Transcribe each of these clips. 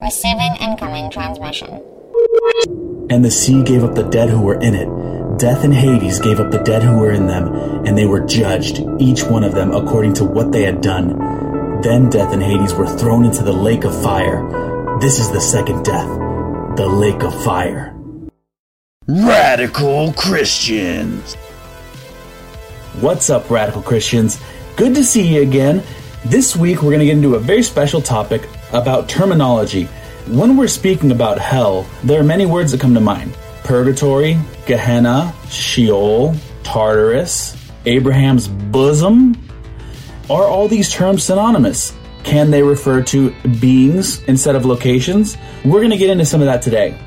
Receiving incoming transmission. And the sea gave up the dead who were in it. Death and Hades gave up the dead who were in them, and they were judged, each one of them according to what they had done. Then death and Hades were thrown into the lake of fire. This is the second death, the lake of fire. Radical Christians. What's up, Radical Christians? Good to see you again. This week, we're going to get into a very special topic about terminology. When we're speaking about hell, there are many words that come to mind purgatory, Gehenna, Sheol, Tartarus, Abraham's bosom. Are all these terms synonymous? Can they refer to beings instead of locations? We're going to get into some of that today.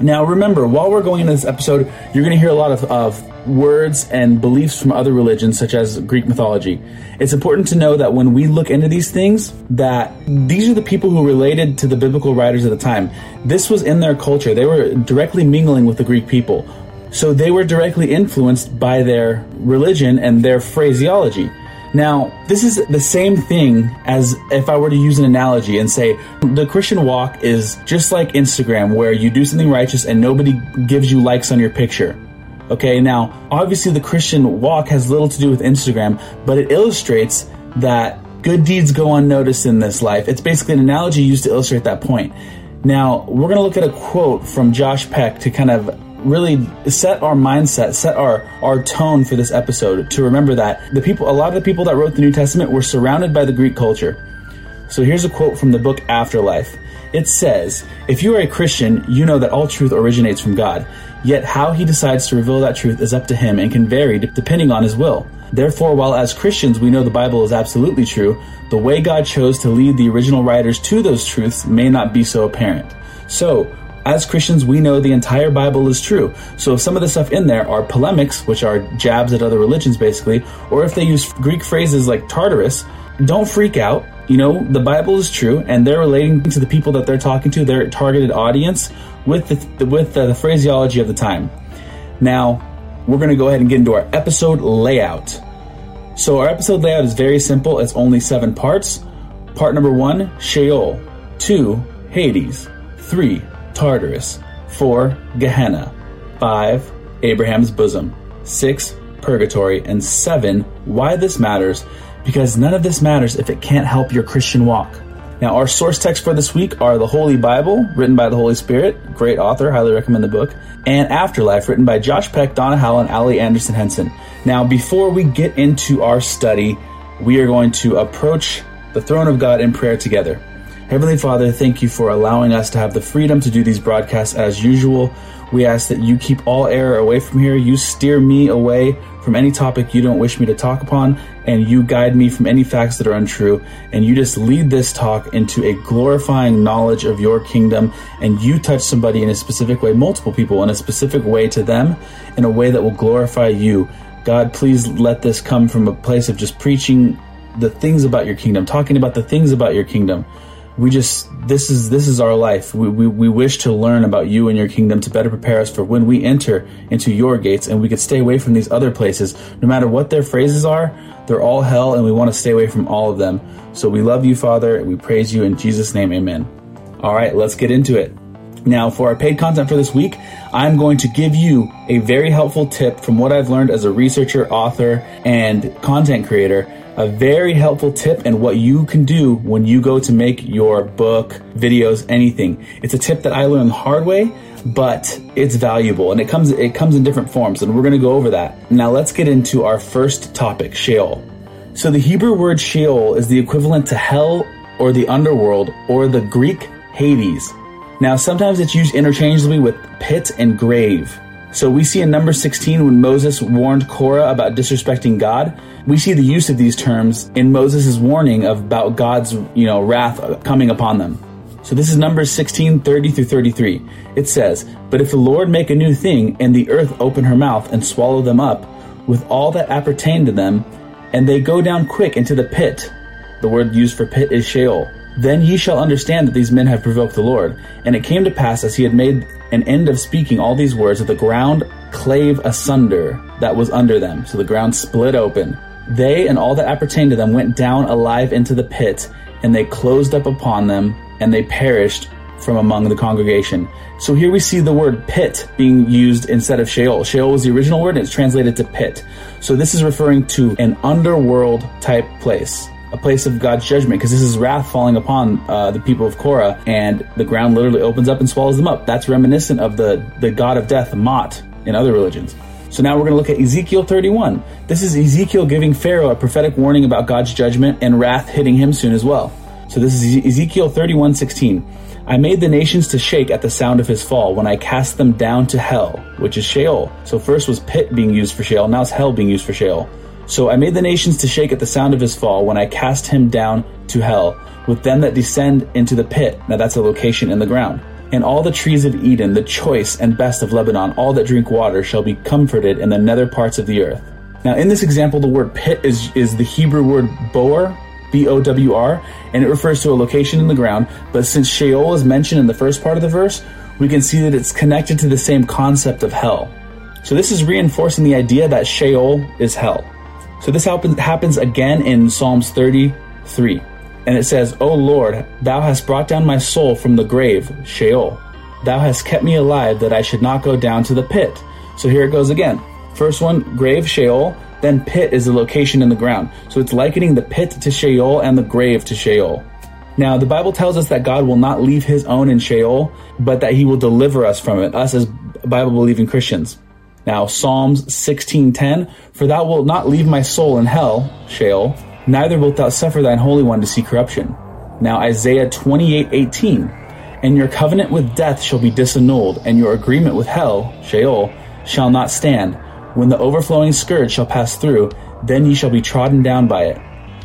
Now, remember, while we're going into this episode, you're going to hear a lot of, of words and beliefs from other religions, such as Greek mythology. It's important to know that when we look into these things, that these are the people who related to the biblical writers at the time. This was in their culture. They were directly mingling with the Greek people. So they were directly influenced by their religion and their phraseology. Now, this is the same thing as if I were to use an analogy and say the Christian walk is just like Instagram, where you do something righteous and nobody gives you likes on your picture. Okay, now, obviously, the Christian walk has little to do with Instagram, but it illustrates that good deeds go unnoticed in this life. It's basically an analogy used to illustrate that point. Now, we're going to look at a quote from Josh Peck to kind of really set our mindset, set our our tone for this episode to remember that the people a lot of the people that wrote the New Testament were surrounded by the Greek culture. So here's a quote from the book Afterlife. It says, "If you are a Christian, you know that all truth originates from God. Yet how he decides to reveal that truth is up to him and can vary depending on his will. Therefore, while as Christians we know the Bible is absolutely true, the way God chose to lead the original writers to those truths may not be so apparent. So, as Christians, we know the entire Bible is true. So if some of the stuff in there are polemics, which are jabs at other religions basically, or if they use Greek phrases like Tartarus, don't freak out. You know, the Bible is true and they're relating to the people that they're talking to, their targeted audience with the, with the, the phraseology of the time. Now, we're going to go ahead and get into our episode layout. So our episode layout is very simple. It's only 7 parts. Part number 1, Sheol. 2, Hades. 3, Tartarus. 4. Gehenna. 5. Abraham's bosom. 6. Purgatory. And 7. Why this matters. Because none of this matters if it can't help your Christian walk. Now, our source text for this week are the Holy Bible, written by the Holy Spirit, great author, highly recommend the book, and Afterlife, written by Josh Peck, Donna Howell, and Ali Anderson Henson. Now, before we get into our study, we are going to approach the throne of God in prayer together. Heavenly Father, thank you for allowing us to have the freedom to do these broadcasts as usual. We ask that you keep all error away from here. You steer me away from any topic you don't wish me to talk upon, and you guide me from any facts that are untrue. And you just lead this talk into a glorifying knowledge of your kingdom, and you touch somebody in a specific way, multiple people in a specific way to them, in a way that will glorify you. God, please let this come from a place of just preaching the things about your kingdom, talking about the things about your kingdom we just this is this is our life. We, we, we wish to learn about you and your kingdom to better prepare us for when we enter into your gates and we could stay away from these other places. No matter what their phrases are they're all hell and we want to stay away from all of them. So we love you father and we praise you in jesus name. Amen. All right let's get into it. Now for our paid content for this week i'm going to give you a very helpful tip from what i've learned as a researcher author and content creator a very helpful tip and what you can do when you go to make your book, videos, anything. It's a tip that I learned the hard way, but it's valuable and it comes it comes in different forms and we're going to go over that. Now let's get into our first topic, Sheol. So the Hebrew word Sheol is the equivalent to hell or the underworld or the Greek Hades. Now sometimes it's used interchangeably with pit and grave. So we see in number 16 when Moses warned Korah about disrespecting God, we see the use of these terms in Moses' warning about God's, you know, wrath coming upon them. So this is Numbers 16, 30 through 33. It says, But if the Lord make a new thing, and the earth open her mouth and swallow them up, with all that appertain to them, and they go down quick into the pit. The word used for pit is Sheol. Then ye shall understand that these men have provoked the Lord. And it came to pass, as he had made an end of speaking all these words, that the ground clave asunder that was under them. So the ground split open. They and all that appertained to them went down alive into the pit, and they closed up upon them, and they perished from among the congregation. So here we see the word pit being used instead of Sheol. Sheol was the original word and it's translated to pit. So this is referring to an underworld type place. A place of God's judgment, because this is wrath falling upon uh, the people of Korah, and the ground literally opens up and swallows them up. That's reminiscent of the, the god of death, Mot, in other religions. So now we're going to look at Ezekiel 31. This is Ezekiel giving Pharaoh a prophetic warning about God's judgment and wrath hitting him soon as well. So this is Ezekiel 31 16. I made the nations to shake at the sound of his fall when I cast them down to hell, which is Sheol. So first was pit being used for Sheol, now it's hell being used for Sheol. So I made the nations to shake at the sound of his fall when I cast him down to hell, with them that descend into the pit. Now that's a location in the ground. And all the trees of Eden, the choice and best of Lebanon, all that drink water, shall be comforted in the nether parts of the earth. Now, in this example, the word pit is, is the Hebrew word bowr, B O W R, and it refers to a location in the ground. But since Sheol is mentioned in the first part of the verse, we can see that it's connected to the same concept of hell. So this is reinforcing the idea that Sheol is hell. So this happens again in Psalms 33. And it says, O Lord, thou hast brought down my soul from the grave, Sheol. Thou hast kept me alive that I should not go down to the pit. So here it goes again. First one, grave, Sheol. Then pit is the location in the ground. So it's likening the pit to Sheol and the grave to Sheol. Now, the Bible tells us that God will not leave his own in Sheol, but that he will deliver us from it, us as Bible believing Christians. Now, Psalms 16:10, for thou wilt not leave my soul in hell, Sheol, neither wilt thou suffer thine holy one to see corruption. Now, Isaiah 28:18, and your covenant with death shall be disannulled, and your agreement with hell, Sheol, shall not stand. When the overflowing scourge shall pass through, then ye shall be trodden down by it.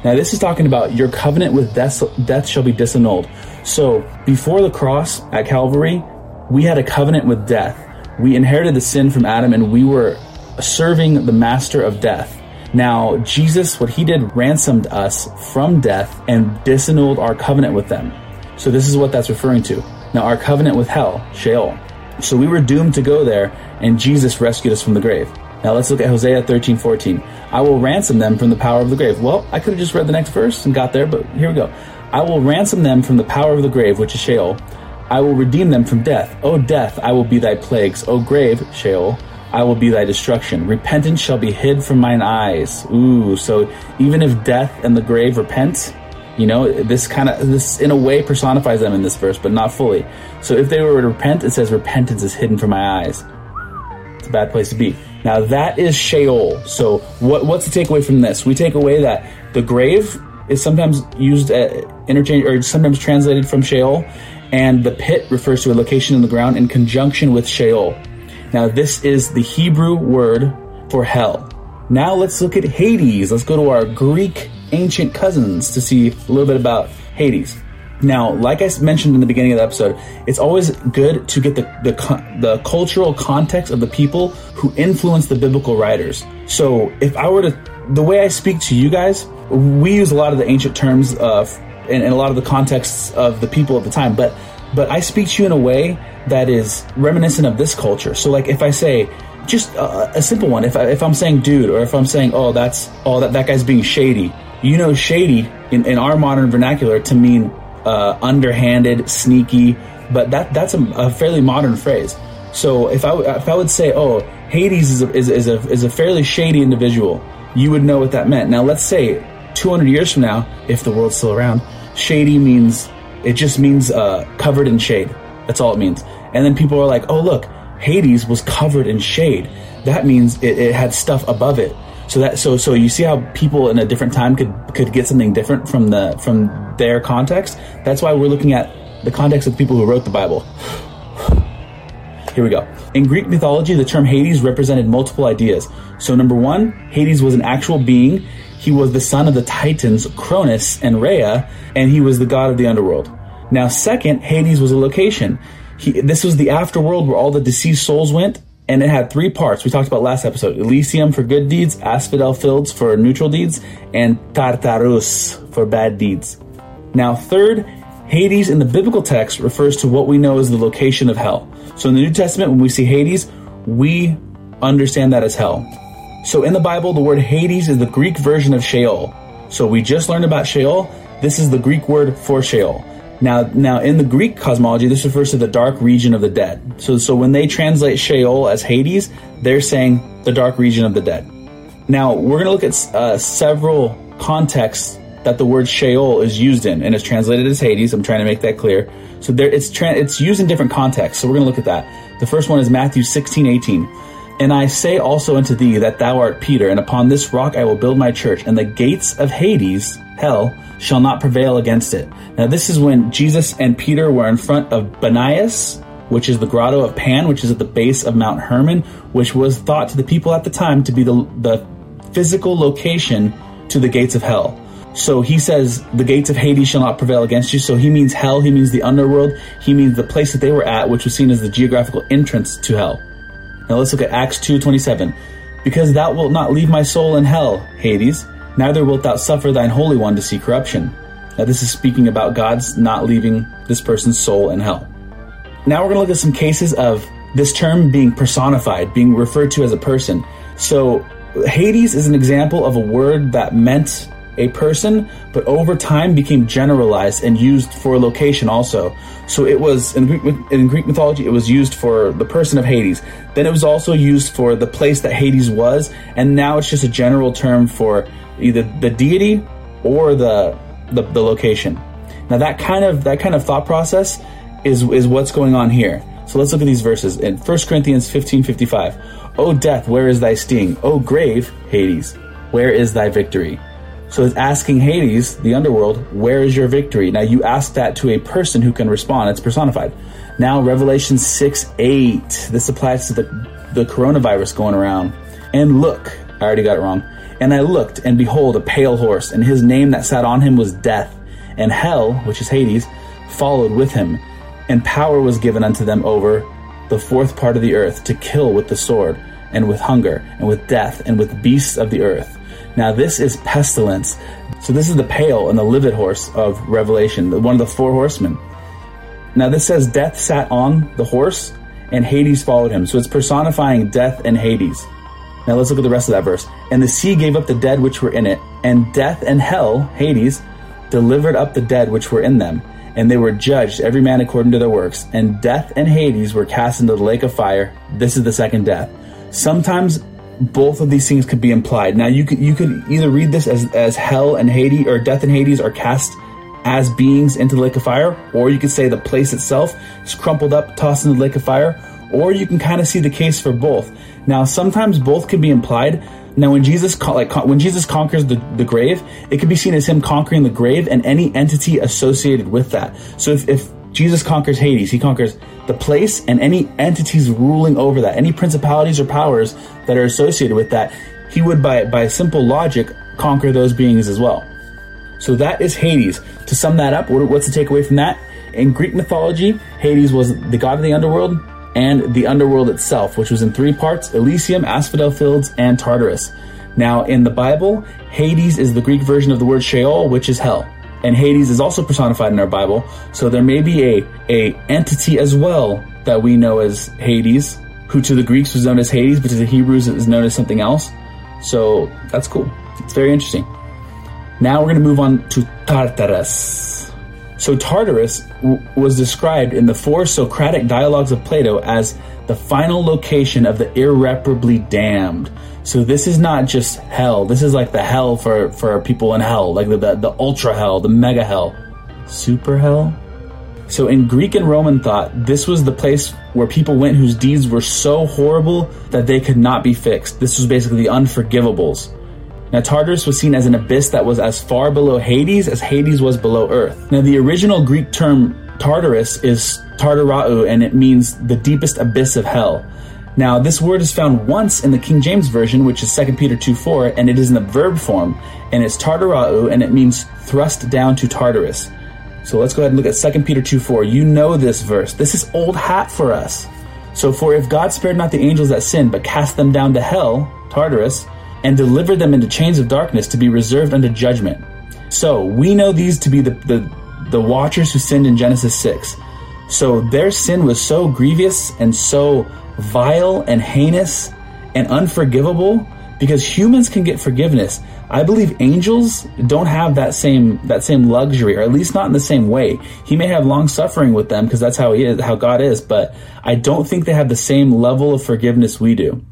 Now, this is talking about your covenant with death, death shall be disannulled. So, before the cross at Calvary, we had a covenant with death we inherited the sin from Adam and we were serving the master of death. Now, Jesus, what he did, ransomed us from death and disannulled our covenant with them. So, this is what that's referring to. Now, our covenant with hell, Sheol. So, we were doomed to go there, and Jesus rescued us from the grave. Now, let's look at Hosea 13 14. I will ransom them from the power of the grave. Well, I could have just read the next verse and got there, but here we go. I will ransom them from the power of the grave, which is Sheol I will redeem them from death. O death, I will be thy plagues. O grave, Sheol, I will be thy destruction. Repentance shall be hid from mine eyes. Ooh, so even if death and the grave repent, you know, this kind of, this in a way personifies them in this verse, but not fully. So if they were to repent, it says repentance is hidden from my eyes. It's a bad place to be. Now that is Sheol. So what, what's the takeaway from this? We take away that the grave is sometimes used at uh, interchange or sometimes translated from Sheol and the pit refers to a location in the ground in conjunction with Sheol. Now, this is the Hebrew word for hell. Now, let's look at Hades. Let's go to our Greek ancient cousins to see a little bit about Hades. Now, like I mentioned in the beginning of the episode, it's always good to get the, the, the cultural context of the people who influence the biblical writers. So, if I were to, the way I speak to you guys, we use a lot of the ancient terms of and, and a lot of the contexts of the people at the time. But but I speak to you in a way that is reminiscent of this culture. So like if I say just a, a simple one, if I, if I'm saying dude, or if I'm saying oh that's oh that that guy's being shady, you know shady in, in our modern vernacular to mean uh, underhanded, sneaky. But that that's a, a, fairly modern phrase. So if I if I would say oh Hades is a, is, is a is a fairly shady individual, you would know what that meant. Now let's say 200 years from now, if the world's still around, shady means it just means uh, covered in shade. That's all it means. And then people are like, oh look, Hades was covered in shade. That means it, it had stuff above it. So that so so you see how people in a different time could could get something different from the from their context. That's why we're looking at the context of the people who wrote the Bible. Here we go. In Greek mythology, the term Hades represented multiple ideas. So number one, Hades was an actual being he was the son of the Titans Cronus and Rhea, and he was the god of the underworld. Now, second, Hades was a location. He, this was the afterworld where all the deceased souls went. and it had three parts. We talked about last episode: Elysium for good deeds, Asphodel Fields for neutral deeds, and Tartarus for bad deeds. Now, third, Hades in the biblical text refers to what we know as the location of hell. So in the New Testament, when we see Hades, we understand that as hell. So in the Bible, the word Hades is the Greek version of Sheol. So we just learned about Sheol. This is the Greek word for Sheol. Now, now in the Greek cosmology, this refers to the dark region of the dead. So, so when they translate Sheol as Hades, they're saying the dark region of the dead. Now, we're going to look at uh, several contexts that the word Sheol is used in, and it's translated as Hades. I'm trying to make that clear. So there, it's tra- it's used in different contexts. So we're going to look at that. The first one is Matthew 16, 18. And I say also unto thee that thou art Peter, and upon this rock I will build my church, and the gates of Hades, hell, shall not prevail against it. Now, this is when Jesus and Peter were in front of Banias, which is the grotto of Pan, which is at the base of Mount Hermon, which was thought to the people at the time to be the, the physical location to the gates of hell. So he says, the gates of Hades shall not prevail against you. So he means hell, he means the underworld, he means the place that they were at, which was seen as the geographical entrance to hell. Now let's look at Acts 2.27. Because thou wilt not leave my soul in hell, Hades, neither wilt thou suffer thine Holy One to see corruption. Now this is speaking about God's not leaving this person's soul in hell. Now we're going to look at some cases of this term being personified, being referred to as a person. So Hades is an example of a word that meant a person, but over time became generalized and used for location also. So it was in Greek, in Greek mythology, it was used for the person of Hades. Then it was also used for the place that Hades was, and now it's just a general term for either the deity or the the, the location. Now that kind of that kind of thought process is is what's going on here. So let's look at these verses in 1 Corinthians 15 55. O death, where is thy sting? O grave, Hades, where is thy victory? So it's asking Hades, the underworld, where is your victory? Now you ask that to a person who can respond. It's personified. Now Revelation 6 8. This applies to the, the coronavirus going around. And look, I already got it wrong. And I looked, and behold, a pale horse, and his name that sat on him was Death. And hell, which is Hades, followed with him. And power was given unto them over the fourth part of the earth to kill with the sword, and with hunger, and with death, and with beasts of the earth. Now, this is pestilence. So, this is the pale and the livid horse of Revelation, one of the four horsemen. Now, this says death sat on the horse, and Hades followed him. So, it's personifying death and Hades. Now let's look at the rest of that verse. And the sea gave up the dead which were in it, and death and hell, Hades, delivered up the dead which were in them. And they were judged, every man according to their works. And death and Hades were cast into the lake of fire. This is the second death. Sometimes both of these things could be implied. Now you could you could either read this as as hell and Hades or death and Hades are cast as beings into the lake of fire, or you could say the place itself is crumpled up, tossed into the lake of fire, or you can kind of see the case for both. Now, sometimes both can be implied. Now, when Jesus like when Jesus conquers the, the grave, it can be seen as him conquering the grave and any entity associated with that. So, if, if Jesus conquers Hades, he conquers the place and any entities ruling over that, any principalities or powers that are associated with that. He would, by by simple logic, conquer those beings as well. So that is Hades. To sum that up, what's the takeaway from that? In Greek mythology, Hades was the god of the underworld, and the underworld itself, which was in three parts Elysium, Asphodel Fields, and Tartarus. Now, in the Bible, Hades is the Greek version of the word Sheol, which is hell. And Hades is also personified in our Bible, so there may be a, a entity as well that we know as Hades, who to the Greeks was known as Hades, but to the Hebrews is known as something else. So that's cool. It's very interesting. Now we're going to move on to Tartarus. So Tartarus w- was described in the four Socratic dialogues of Plato as the final location of the irreparably damned. So this is not just hell. This is like the hell for, for people in hell, like the, the, the ultra hell, the mega hell. Super hell? So in Greek and Roman thought, this was the place where people went whose deeds were so horrible that they could not be fixed. This was basically the unforgivables. Now, Tartarus was seen as an abyss that was as far below Hades as Hades was below Earth. Now, the original Greek term Tartarus is Tartarau, and it means the deepest abyss of hell. Now, this word is found once in the King James Version, which is 2 Peter 2 4, and it is in the verb form, and it's Tartarau, and it means thrust down to Tartarus. So let's go ahead and look at 2 Peter 2 4. You know this verse. This is old hat for us. So, for if God spared not the angels that sinned, but cast them down to hell, Tartarus, and delivered them into chains of darkness to be reserved unto judgment. So, we know these to be the, the, the watchers who sinned in Genesis 6. So, their sin was so grievous and so vile and heinous and unforgivable because humans can get forgiveness. I believe angels don't have that same that same luxury, or at least not in the same way. He may have long suffering with them because that's how he is, how God is, but I don't think they have the same level of forgiveness we do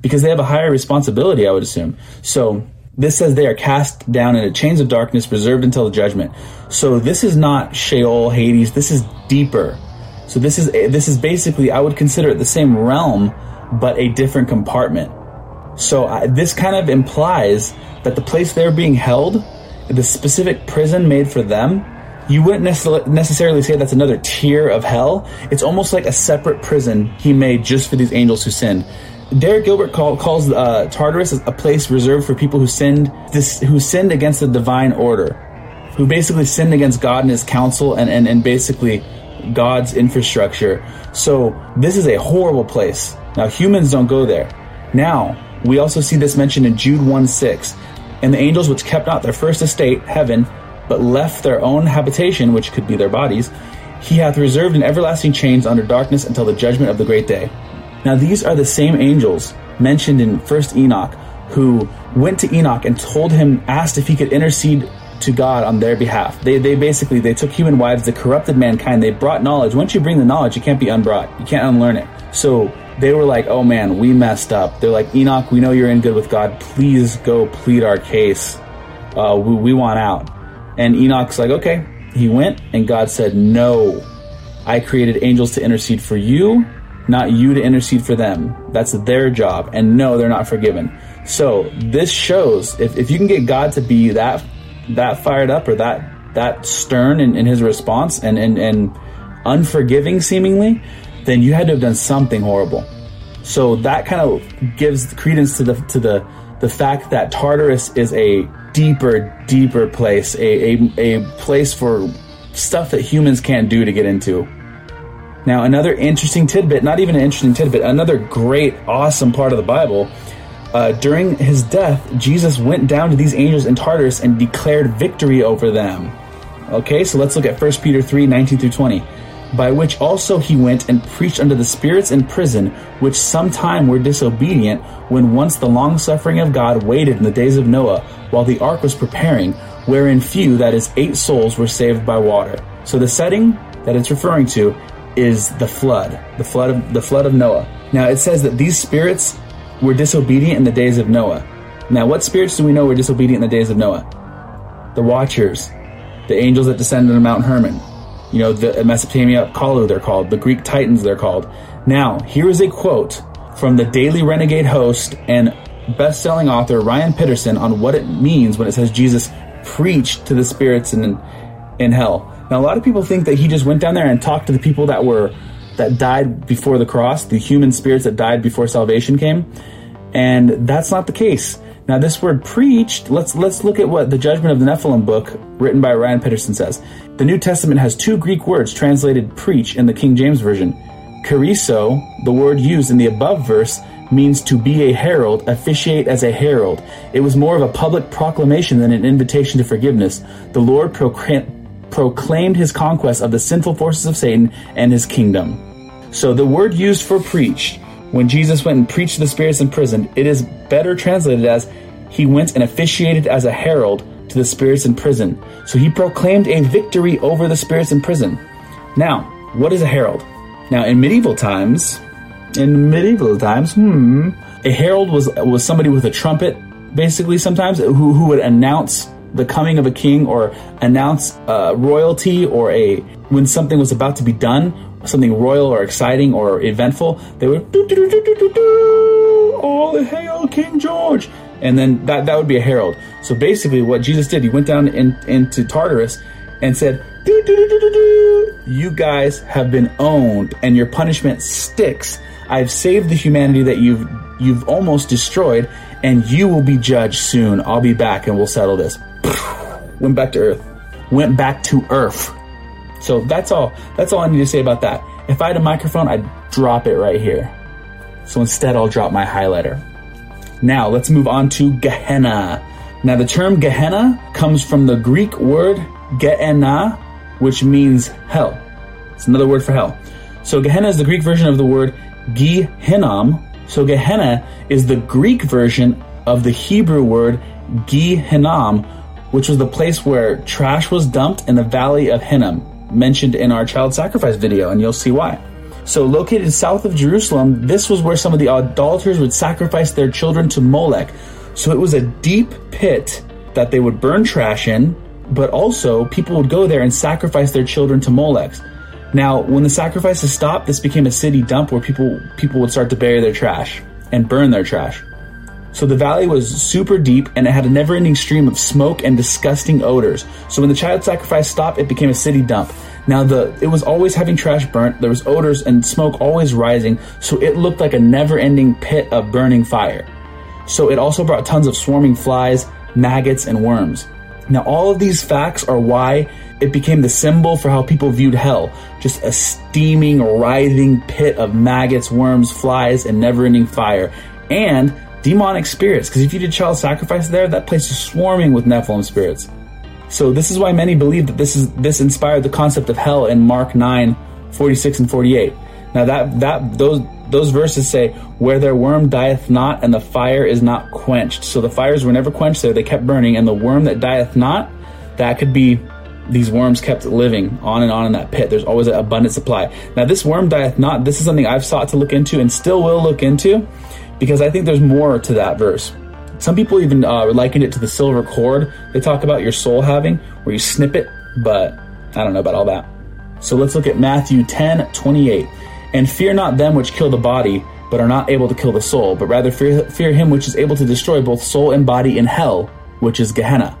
because they have a higher responsibility. I would assume. So this says they are cast down into chains of darkness, preserved until the judgment. So this is not Sheol, Hades. This is deeper. So this is this is basically I would consider it the same realm, but a different compartment. So I, this kind of implies that the place they're being held, the specific prison made for them, you wouldn't necessarily say that's another tier of hell. It's almost like a separate prison he made just for these angels who sinned. Derek Gilbert call, calls uh, Tartarus a place reserved for people who sinned this, who sinned against the divine order, who basically sinned against God and His counsel, and, and, and basically God's infrastructure. So this is a horrible place. Now humans don't go there. Now we also see this mentioned in Jude 1 6. And the angels which kept not their first estate, heaven, but left their own habitation, which could be their bodies, he hath reserved in everlasting chains under darkness until the judgment of the great day. Now these are the same angels mentioned in First Enoch, who went to Enoch and told him, asked if he could intercede to God on their behalf. They, they basically they took human wives, they corrupted mankind, they brought knowledge. Once you bring the knowledge, you can't be unbrought. You can't unlearn it. So they were like, oh man, we messed up. They're like, Enoch, we know you're in good with God. Please go plead our case. Uh, we, we want out. And Enoch's like, okay. He went, and God said, no. I created angels to intercede for you, not you to intercede for them. That's their job. And no, they're not forgiven. So this shows if, if you can get God to be that that fired up or that that stern in, in his response and, and, and unforgiving seemingly, then you had to have done something horrible. So that kind of gives credence to the to the the fact that Tartarus is a deeper, deeper place, a, a, a place for stuff that humans can't do to get into. Now, another interesting tidbit, not even an interesting tidbit, another great, awesome part of the Bible. Uh, during his death, Jesus went down to these angels in Tartarus and declared victory over them. Okay, so let's look at 1 Peter 3 19 through 20 by which also he went and preached unto the spirits in prison, which sometime were disobedient, when once the long suffering of God waited in the days of Noah, while the ark was preparing, wherein few, that is, eight souls, were saved by water. So the setting that it's referring to is the flood, the flood of the flood of Noah. Now it says that these spirits were disobedient in the days of Noah. Now, what spirits do we know were disobedient in the days of Noah? The Watchers, the angels that descended on Mount Hermon, you know, the Mesopotamian Apkallu, they're called. The Greek Titans, they're called. Now, here is a quote from the Daily Renegade host and best-selling author Ryan Pitterson on what it means when it says Jesus preached to the spirits in in hell. Now, a lot of people think that he just went down there and talked to the people that were that died before the cross, the human spirits that died before salvation came, and that's not the case. Now, this word preached, let's let's look at what the Judgment of the Nephilim book, written by Ryan Pitterson, says. The New Testament has two Greek words translated preach in the King James Version. Kerusso, the word used in the above verse, means to be a herald, officiate as a herald. It was more of a public proclamation than an invitation to forgiveness. The Lord proclaimed his conquest of the sinful forces of Satan and his kingdom. So the word used for preach when Jesus went and preached to the spirits in prison, it is better translated as he went and officiated as a herald to the spirits in prison. So he proclaimed a victory over the spirits in prison. Now, what is a herald? Now, in medieval times, in medieval times, hmm, a herald was was somebody with a trumpet, basically. Sometimes who who would announce the coming of a king or announce uh, royalty or a when something was about to be done something royal or exciting or eventful, they would do, do, do, do, do, do, all hail King George, and then that that would be a herald. So basically, what Jesus did, he went down in, into Tartarus and said, do, do, do, do, do, "You guys have been owned, and your punishment sticks. I've saved the humanity that you've you've almost destroyed, and you will be judged soon. I'll be back, and we'll settle this." Went back to Earth. Went back to Earth so that's all. That's all I need to say about that. If I had a microphone, I'd drop it right here. So instead, I'll drop my highlighter. Now, let's move on to Gehenna. Now, the term Gehenna comes from the Greek word Gehenna, which means hell. It's another word for hell. So, Gehenna is the Greek version of the word Gehinnom. So, Gehenna is the Greek version of the Hebrew word Gehinnom, which was the place where trash was dumped in the valley of Hinnom, mentioned in our child sacrifice video, and you'll see why. So, located south of Jerusalem, this was where some of the idolaters would sacrifice their children to Molech. So, it was a deep pit that they would burn trash in, but also people would go there and sacrifice their children to Molech. Now, when the sacrifices stopped, this became a city dump where people people would start to bury their trash and burn their trash. So the valley was super deep and it had a never ending stream of smoke and disgusting odors. So when the child sacrifice stopped, it became a city dump. Now the it was always having trash burnt, there was odors and smoke always rising, so it looked like a never ending pit of burning fire. So it also brought tons of swarming flies, maggots, and worms. Now all of these facts are why it became the symbol for how people viewed hell. Just a steaming, writhing pit of maggots, worms, flies, and never ending fire. And demonic spirits, because if you did child sacrifice there, that place is swarming with Nephilim spirits. So this is why many believe that this is this inspired the concept of hell in Mark 9, 46 and 48. Now that that those those verses say, Where their worm dieth not, and the fire is not quenched. So the fires were never quenched there, they kept burning, and the worm that dieth not, that could be these worms kept living on and on in that pit. There's always an abundant supply. Now, this worm dieth not. This is something I've sought to look into and still will look into because I think there's more to that verse. Some people even uh, likened it to the silver cord they talk about your soul having, where you snip it, but I don't know about all that. So let's look at Matthew 10 28. And fear not them which kill the body, but are not able to kill the soul, but rather fear, fear him which is able to destroy both soul and body in hell, which is Gehenna.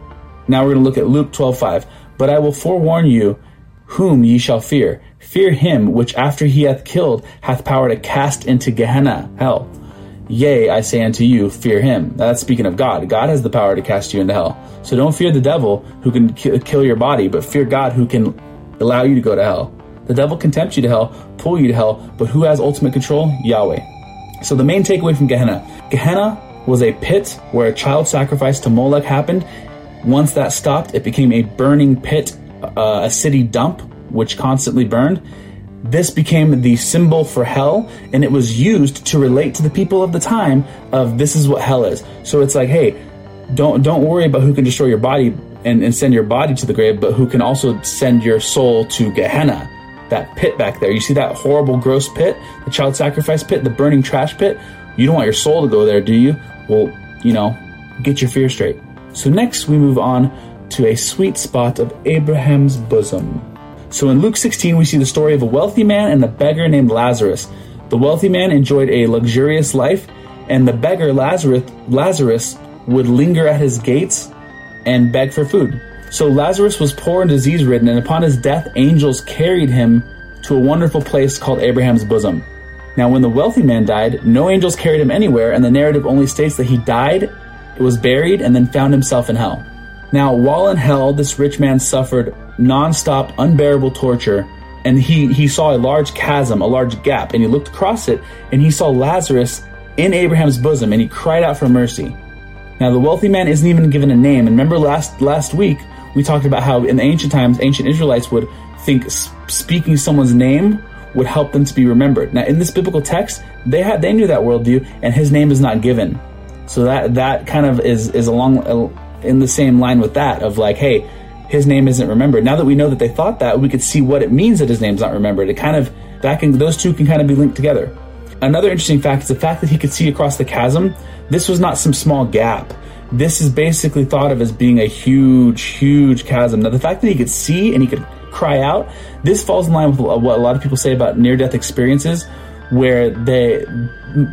Now we're going to look at Luke 12 5. But I will forewarn you whom ye shall fear. Fear him which after he hath killed hath power to cast into Gehenna, hell. Yea, I say unto you, fear him. That's speaking of God. God has the power to cast you into hell. So don't fear the devil who can kill your body, but fear God who can allow you to go to hell. The devil can tempt you to hell, pull you to hell, but who has ultimate control? Yahweh. So the main takeaway from Gehenna Gehenna was a pit where a child sacrifice to Molech happened. Once that stopped, it became a burning pit, uh, a city dump, which constantly burned. This became the symbol for hell, and it was used to relate to the people of the time of this is what hell is. So it's like, hey, don't don't worry about who can destroy your body and, and send your body to the grave, but who can also send your soul to Gehenna, that pit back there. You see that horrible, gross pit, the child sacrifice pit, the burning trash pit. You don't want your soul to go there, do you? Well, you know, get your fear straight. So next we move on to a sweet spot of Abraham's bosom. So in Luke 16, we see the story of a wealthy man and a beggar named Lazarus. The wealthy man enjoyed a luxurious life, and the beggar Lazarus, Lazarus would linger at his gates and beg for food. So Lazarus was poor and disease ridden, and upon his death, angels carried him to a wonderful place called Abraham's bosom. Now, when the wealthy man died, no angels carried him anywhere, and the narrative only states that he died, was buried, and then found himself in hell. Now, while in hell, this rich man suffered nonstop, unbearable torture, and he, he saw a large chasm, a large gap, and he looked across it, and he saw Lazarus in Abraham's bosom, and he cried out for mercy. Now, the wealthy man isn't even given a name. And remember last last week we talked about how in the ancient times, ancient Israelites would think speaking someone's name would help them to be remembered. Now, in this biblical text, they had they knew that worldview, and his name is not given. So that that kind of is is along in the same line with that of like, hey, his name isn't remembered. Now that we know that they thought that, we could see what it means that his name's not remembered. It kind of that can those two can kind of be linked together. Another interesting fact is the fact that he could see across the chasm. This was not some small gap. This is basically thought of as being a huge, huge chasm. Now, the fact that he could see and he could cry out, this falls in line with what a lot of people say about near-death experiences, where the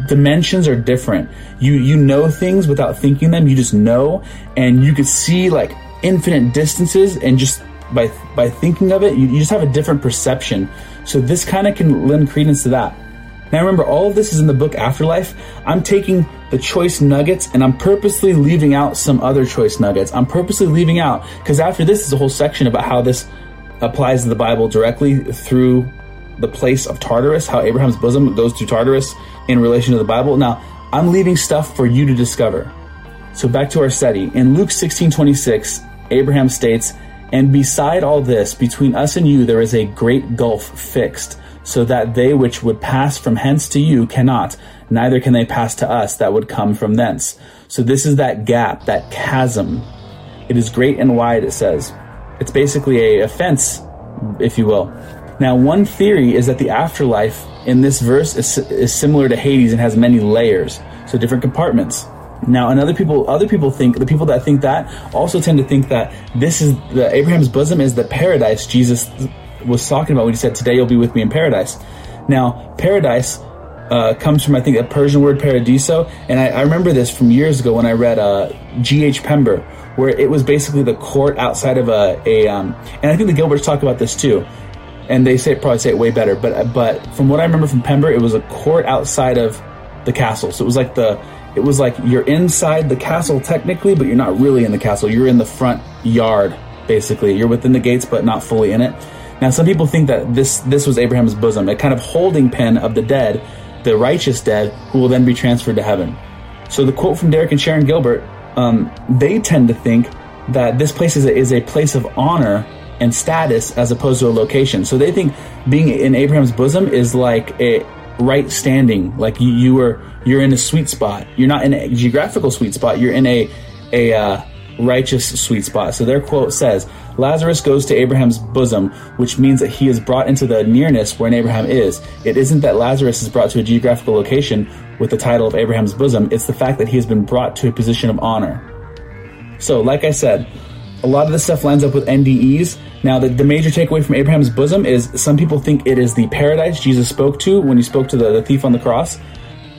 dimensions are different. You you know things without thinking them. You just know, and you could see like infinite distances, and just by by thinking of it, you, you just have a different perception. So this kind of can lend credence to that. Now remember, all of this is in the book Afterlife. I'm taking the choice nuggets and I'm purposely leaving out some other choice nuggets. I'm purposely leaving out because after this is a whole section about how this applies to the Bible directly through the place of Tartarus, how Abraham's bosom goes to Tartarus in relation to the Bible. Now, I'm leaving stuff for you to discover. So back to our study. In Luke 16 26, Abraham states, And beside all this, between us and you there is a great gulf fixed, so that they which would pass from hence to you cannot, neither can they pass to us that would come from thence. So this is that gap, that chasm. It is great and wide, it says. It's basically a, a fence, if you will. Now, one theory is that the afterlife in this verse is, is similar to Hades and has many layers, so different compartments. Now, and other people, other people think the people that think that also tend to think that this is the Abraham's bosom is the paradise Jesus was talking about when he said, "Today you'll be with me in paradise." Now, paradise uh, comes from I think a Persian word paradiso, and I, I remember this from years ago when I read uh, G. H. Pember, where it was basically the court outside of a, a um, and I think the Gilberts talk about this too, and they say probably say it way better, but but from what I remember from Pember, it was a court outside of the castle, so it was like the it was like you're inside the castle technically, but you're not really in the castle. You're in the front yard, basically. You're within the gates, but not fully in it. Now, some people think that this this was Abraham's bosom, a kind of holding pen of the dead, the righteous dead, who will then be transferred to heaven. So the quote from Derek and Sharon Gilbert, um, they tend to think that this place is a, is a place of honor and status as opposed to a location. So they think being in Abraham's bosom is like a right standing, like you, you were you're in a sweet spot. You're not in a geographical sweet spot. You're in a a uh, righteous sweet spot. So their quote says, Lazarus goes to Abraham's bosom, which means that he is brought into the nearness where Abraham is. It isn't that Lazarus is brought to a geographical location with the title of Abraham's bosom, it's the fact that he has been brought to a position of honor. So, like I said, a lot of this stuff lines up with NDEs. Now, the, the major takeaway from Abraham's bosom is some people think it is the paradise Jesus spoke to when he spoke to the, the thief on the cross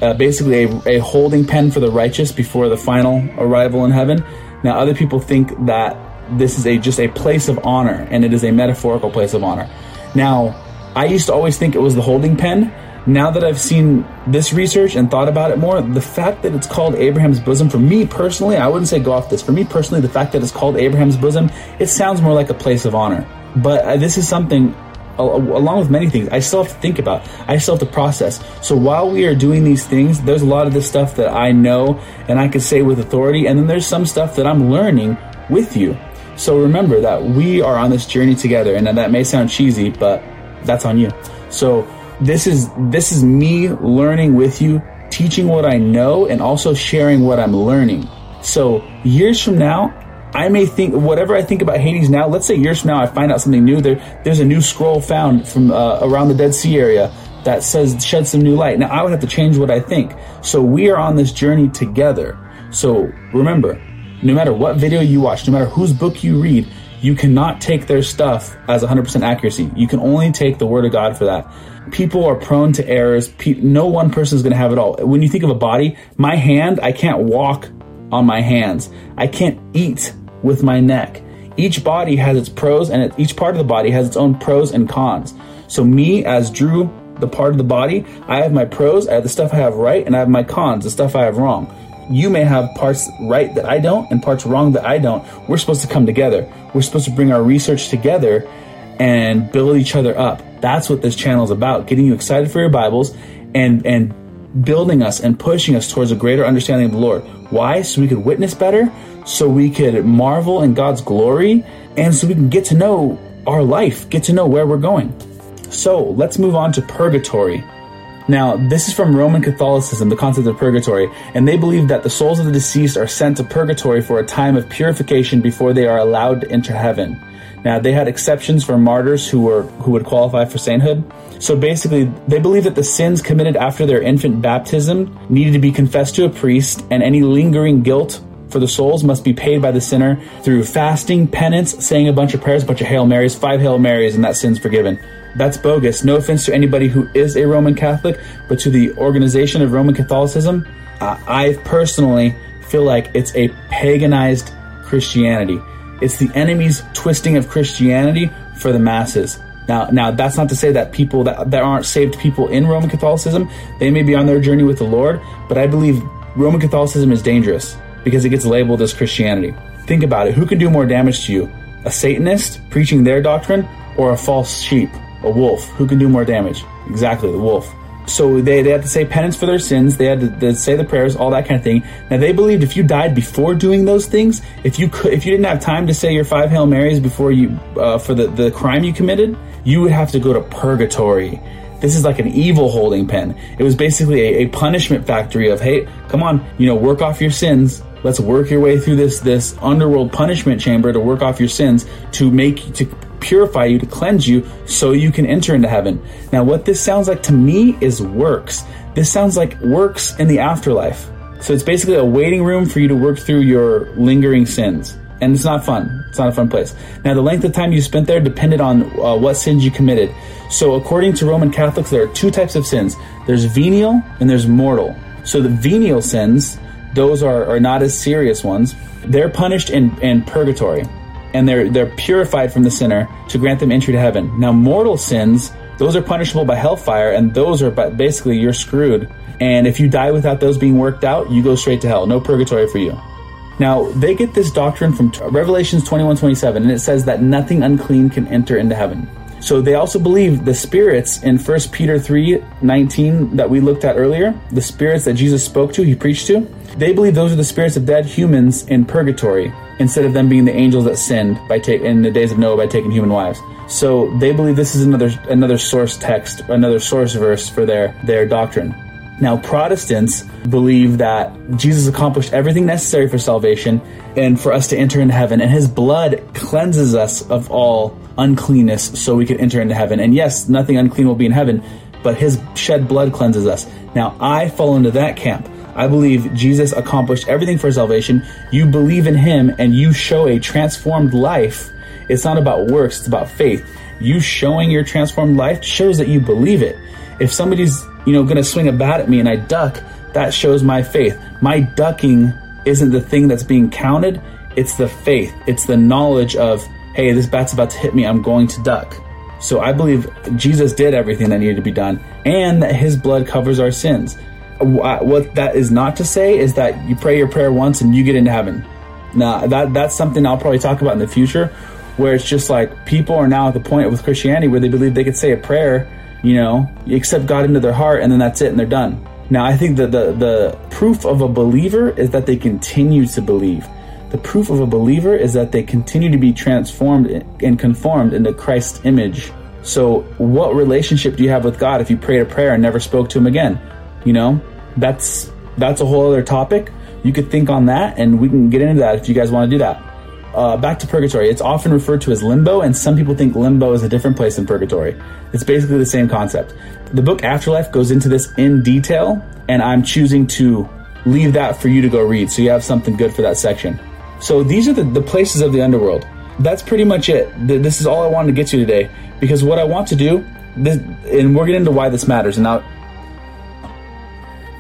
uh, basically a, a holding pen for the righteous before the final arrival in heaven. Now, other people think that this is a just a place of honor, and it is a metaphorical place of honor. Now, I used to always think it was the holding pen. Now that I've seen this research and thought about it more, the fact that it's called Abraham's bosom, for me personally, I wouldn't say go off this. For me personally, the fact that it's called Abraham's bosom, it sounds more like a place of honor. But uh, this is something along with many things, I still have to think about. I still have to process. So while we are doing these things, there's a lot of this stuff that I know and I can say with authority, and then there's some stuff that I'm learning with you. So remember that we are on this journey together, and that may sound cheesy, but that's on you. So this is this is me learning with you, teaching what I know, and also sharing what I'm learning. So years from now, I may think whatever I think about Hades now. Let's say years from now, I find out something new. There, there's a new scroll found from uh, around the Dead Sea area that says shed some new light. Now I would have to change what I think. So we are on this journey together. So remember, no matter what video you watch, no matter whose book you read, you cannot take their stuff as 100% accuracy. You can only take the word of God for that. People are prone to errors. no one person is going to have it all. When you think of a body, my hand, I can't walk on my hands. I can't eat with my neck. Each body has its pros and each part of the body has its own pros and cons. So me as Drew, the part of the body, I have my pros, I have the stuff I have right, and I have my cons, the stuff I have wrong. You may have parts right that I don't and parts wrong that I don't. We're supposed to come together. We're supposed to bring our research together and build each other up. That's what this channel is about, getting you excited for your Bibles and and building us and pushing us towards a greater understanding of the Lord. Why? So we could witness better, so we could marvel in God's glory, and so we can get to know our life, get to know where we're going. So let's move on to purgatory. Now, this is from Roman Catholicism, the concept of purgatory, and they believe that the souls of the deceased are sent to purgatory for a time of purification before they are allowed to enter heaven. Now, they had exceptions for martyrs who were who would qualify for sainthood. So basically, they believe that the sins committed after their infant baptism needed to be confessed to a priest, and any lingering guilt for the souls must be paid by the sinner through fasting, penance, saying a bunch of prayers, a bunch of Hail Marys, five Hail Marys, and that sin's forgiven. That's bogus. No offense to anybody who is a Roman Catholic, but to the organization of Roman Catholicism, uh, I personally feel like it's a paganized Christianity. It's the enemy's twisting of Christianity for the masses. Now, now that's not to say that people that there aren't saved people in Roman Catholicism. They may be on their journey with the Lord, but I believe Roman Catholicism is dangerous because it gets labeled as Christianity. Think about it. Who can do more damage to you? A Satanist preaching their doctrine or a false sheep a wolf. Who can do more damage? Exactly, the wolf. So they, they had to say penance for their sins. They had to, to, say the prayers, all that kind of thing. Now they believed if you died before doing those things, if you could, if you didn't have time to say your five Hail Marys before you uh, for the the crime you committed, you would have to go to purgatory. This is like an evil holding pen. It was basically a, a punishment factory of hey, come on, you know, work off your sins. Let's work your way through this this underworld punishment chamber to work off your sins to make to purify you, to cleanse you, so you can enter into heaven. Now, what this sounds like to me is works. This sounds like works in the afterlife. So it's basically a waiting room for you to work through your lingering sins. And it's not fun. It's not a fun place. Now, the length of time you spent there depended on uh, what sins you committed. So, according to Roman Catholics, there are two types of sins there's venial and there's mortal. So, the venial sins, those are, are not as serious ones, they're punished in, in purgatory and they're they're purified from the sinner to grant them entry to heaven. Now, mortal sins, those are punishable by hellfire, and those are but basically you're screwed. And if you die without those being worked out, you go straight to hell. No purgatory for you. Now, they get this doctrine from Revelations 21 27, and it says that nothing unclean can enter into heaven. So they also believe the spirits in 1 Peter 3 19 that we looked at earlier, the spirits that Jesus spoke to, he preached to, they believe those are the spirits of dead humans in purgatory instead of them being the angels that sinned by ta- in the days of Noah by taking human wives. So they believe this is another another source text, another source verse for their their doctrine. Now Protestants believe that Jesus accomplished everything necessary for salvation and for us to enter into heaven, and His blood cleanses us of all uncleanness, so we could enter into heaven. And yes, nothing unclean will be in heaven, but His shed blood cleanses us. Now I fall into that camp. I believe Jesus accomplished everything for salvation. You believe in him and you show a transformed life. It's not about works, it's about faith. You showing your transformed life shows that you believe it. If somebody's, you know, going to swing a bat at me and I duck, that shows my faith. My ducking isn't the thing that's being counted, it's the faith. It's the knowledge of, hey, this bat's about to hit me, I'm going to duck. So I believe Jesus did everything that needed to be done and that his blood covers our sins what that is not to say is that you pray your prayer once and you get into heaven. Now that that's something I'll probably talk about in the future, where it's just like people are now at the point with Christianity where they believe they could say a prayer, you know, accept God into their heart, and then that's it, and they're done. Now I think that the the proof of a believer is that they continue to believe. The proof of a believer is that they continue to be transformed and conformed into Christ's image. So, what relationship do you have with God if you prayed a prayer and never spoke to Him again? You know, that's that's a whole other topic. You could think on that, and we can get into that if you guys want to do that. Uh, back to purgatory. It's often referred to as limbo, and some people think limbo is a different place than purgatory. It's basically the same concept. The book Afterlife goes into this in detail, and I'm choosing to leave that for you to go read so you have something good for that section. So these are the, the places of the underworld. That's pretty much it. This is all I wanted to get to today because what I want to do, this, and we're getting into why this matters. And now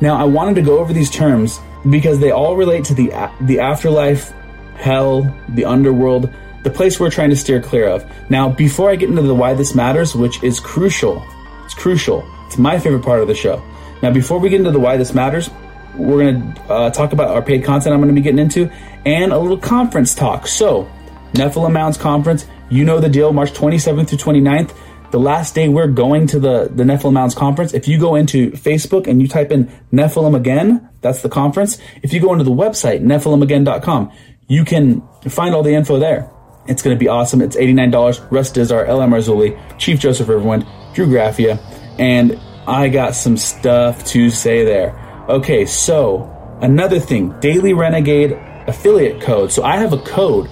now, I wanted to go over these terms because they all relate to the the afterlife, hell, the underworld, the place we're trying to steer clear of. Now, before I get into the why this matters, which is crucial, it's crucial. It's my favorite part of the show. Now, before we get into the why this matters, we're going to uh, talk about our paid content I'm going to be getting into and a little conference talk. So, Nephilim Mounds Conference, you know the deal, March 27th through 29th the last day we're going to the, the Nephilim Mounds conference, if you go into Facebook and you type in Nephilim again, that's the conference. If you go into the website, nephilimagain.com, you can find all the info there. It's going to be awesome. It's $89. Russ Dizdar, L.A. Marzulli, Chief Joseph Riverwind, Drew Graphia, and I got some stuff to say there. Okay, so another thing, Daily Renegade affiliate code. So I have a code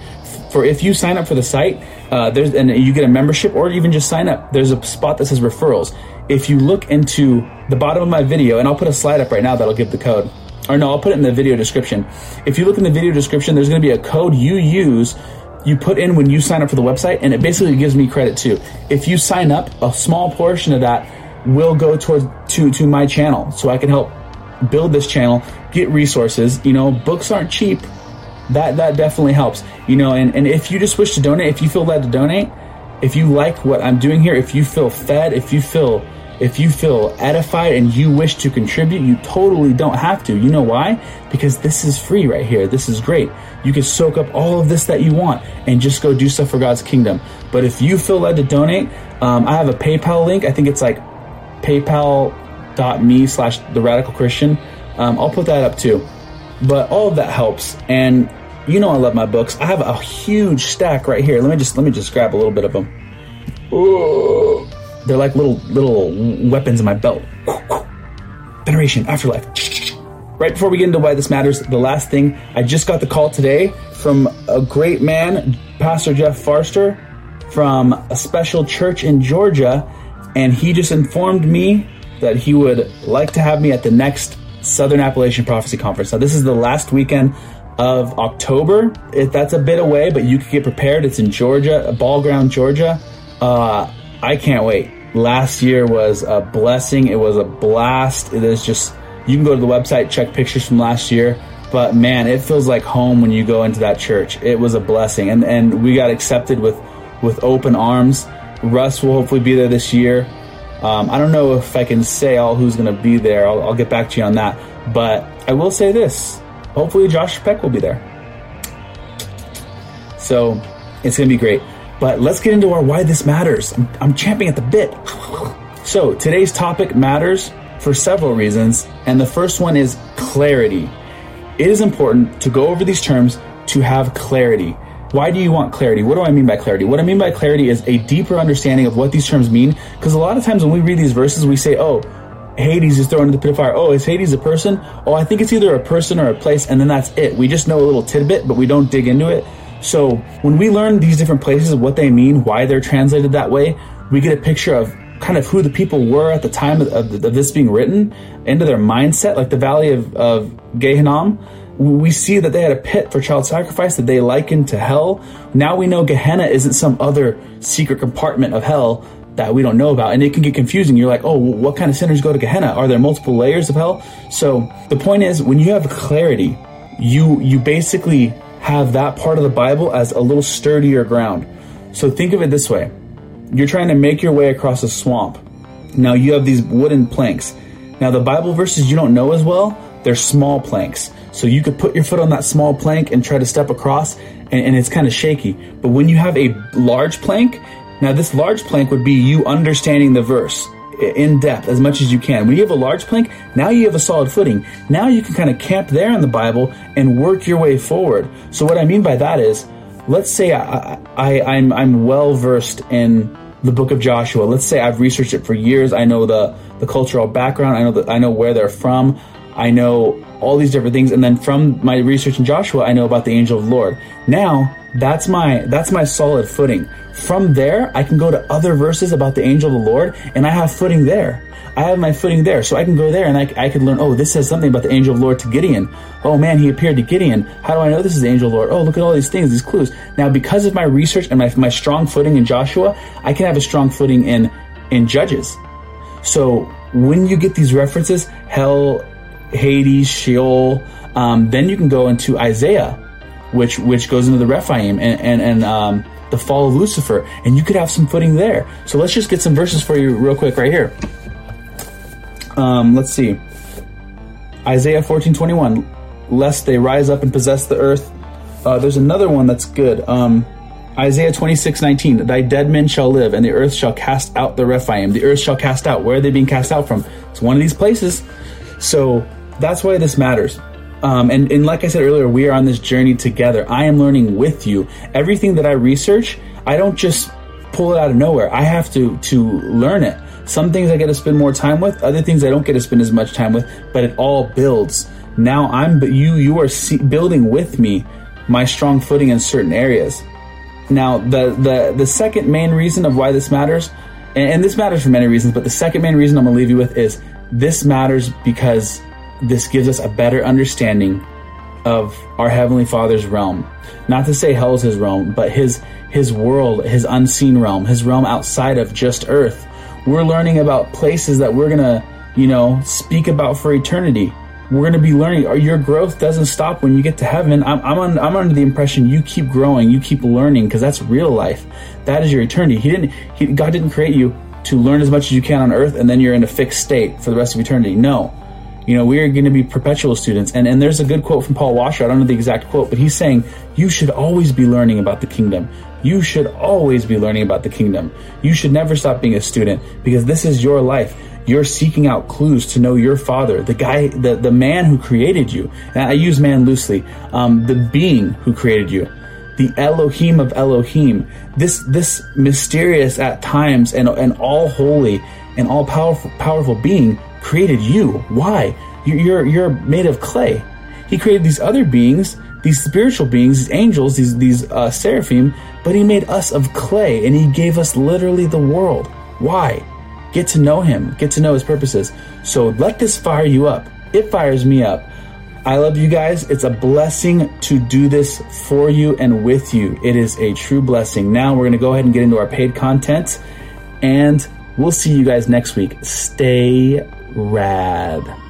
for if you sign up for the site, uh, there's and you get a membership or even just sign up. There's a spot that says referrals. If you look into the bottom of my video, and I'll put a slide up right now that'll give the code. Or no, I'll put it in the video description. If you look in the video description, there's going to be a code you use you put in when you sign up for the website, and it basically gives me credit too. If you sign up, a small portion of that will go towards to to my channel, so I can help build this channel, get resources. You know, books aren't cheap. That that definitely helps you know and, and if you just wish to donate if you feel led to donate if you like what i'm doing here if you feel fed if you feel if you feel edified and you wish to contribute you totally don't have to. You know why? Because this is free right here. This is great. You can soak up all of this that you want and just go do stuff for god's kingdom. But if you feel led to donate Um, I have a PayPal link. I think it's like paypal.me slash the radical Christian. Um, I'll put that up too. But all of that helps. And you know I love my books. I have a huge stack right here. Let me just let me just grab a little bit of them. Ooh. They're like little little weapons in my belt. Veneration, afterlife. Right before we get into why this matters, the last thing I just got the call today from a great man, Pastor Jeff Farster, from a special church in Georgia, and he just informed me that he would like to have me at the next Southern Appalachian Prophecy Conference. Now, this is the last weekend of October. If that's a bit away, but you can get prepared. It's in Georgia, Ball Ground, Georgia. Uh, I can't wait. Last year was a blessing. It was a blast. It is just you can go to the website, check pictures from last year. But man, it feels like home when you go into that church. It was a blessing, and and we got accepted with with open arms. Russ will hopefully be there this year. Um, I don't know if I can say all who's going to be there. I'll, I'll, get back to you on that. But I will say this: hopefully, Josh Peck will be there. So it's going to be great. But let's get into our why this matters. I'm, I'm champing at the bit. So today's topic matters for several reasons, and the first one is clarity. It is important to go over these terms to have clarity. Why do you want clarity? What do I mean by clarity? What I mean by clarity is a deeper understanding of what these terms mean. Because a lot of times when we read these verses, we say, oh, Hades is thrown into the pit of fire. Oh, is Hades a person? Oh, I think it's either a person or a place, and then that's it. We just know a little tidbit, but we don't dig into it. So when we learn these different places, what they mean, why they're translated that way, we get a picture of kind of who the people were at the time of, of, of this being written, into their mindset, like the Valley of, of Gehenna. We see that they had a pit for child sacrifice that they likened to hell. Now we know Gehenna isn't some other secret compartment of hell that we don't know about. And it can get confusing. You're like, oh, what kind of sinners go to Gehenna? Are there multiple layers of hell? So the point is, when you have clarity, you you basically have that part of the Bible as a little sturdier ground. So think of it this way you're trying to make your way across a swamp. Now you have these wooden planks. Now the Bible verses you don't know as well, they're small planks. So you could put your foot on that small plank and try to step across and, and it's kind of shaky. But when you have a large plank, now this large plank would be you understanding the verse in depth as much as you can. When you have a large plank, now you have a solid footing. Now you can kind of camp there in the Bible and work your way forward. So what I mean by that is, let's say I, I, I'm, I'm well versed in the book of Joshua. Let's say I've researched it for years. I know the, the cultural background. I know that I know where they're from. I know all these different things. And then from my research in Joshua, I know about the angel of the Lord. Now that's my that's my solid footing. From there, I can go to other verses about the angel of the Lord, and I have footing there. I have my footing there. So I can go there and I, I learn, oh, this says something about the angel of the Lord to Gideon. Oh man, he appeared to Gideon. How do I know this is the angel of the Lord? Oh, look at all these things, these clues. Now, because of my research and my, my strong footing in Joshua, I can have a strong footing in, in Judges. So when you get these references, hell, Hades, Sheol, um, then you can go into Isaiah, which which goes into the Rephaim and and, and um, the fall of Lucifer, and you could have some footing there. So let's just get some verses for you real quick right here. Um, let's see. Isaiah 14:21, lest they rise up and possess the earth. Uh, there's another one that's good. Um, Isaiah 26:19, thy dead men shall live, and the earth shall cast out the Rephaim. The earth shall cast out. Where are they being cast out from? It's one of these places. So that's why this matters. Um, and, and like I said earlier, we are on this journey together. I am learning with you. Everything that I research, I don't just pull it out of nowhere. I have to to learn it. Some things I get to spend more time with, other things I don't get to spend as much time with, but it all builds. Now I'm you you are building with me my strong footing in certain areas. Now the the the second main reason of why this matters, and, and this matters for many reasons, but the second main reason I'm gonna leave you with is this matters because this gives us a better understanding of our heavenly Father's realm. Not to say hell is his realm, but his his world, his unseen realm, his realm outside of just earth we're learning about places that we're gonna, you know, speak about for eternity. We're gonna be learning. Your growth doesn't stop when you get to heaven. I'm, I'm, on, I'm under the impression you keep growing, you keep learning, because that's real life. That is your eternity. He didn't. He, God didn't create you to learn as much as you can on earth, and then you're in a fixed state for the rest of eternity. No, You know, we are going to be perpetual students. And, and there's a good quote from Paul Washer. I don't know the exact quote, but he's saying, you should always be learning about the kingdom. You should always be learning about the kingdom. You should never stop being a student because this is your life. You're seeking out clues to know your father, the guy, the, the man who created you. And I use man loosely, um, the being who created you the Elohim of Elohim, this this mysterious at times and and all holy and all powerful powerful being created you. Why? You're you're made of clay. He created these other beings, these spiritual beings, these angels, these these uh, seraphim, but he made us of clay, and he gave us literally the world. Why? Get to know him. Get to know his purposes. So let this fire you up. It fires me up. I love you guys. It's a blessing to do this for you and with you. It is a true blessing. Now we're going to go ahead and get into our paid content and we'll see you guys next week. Stay rad.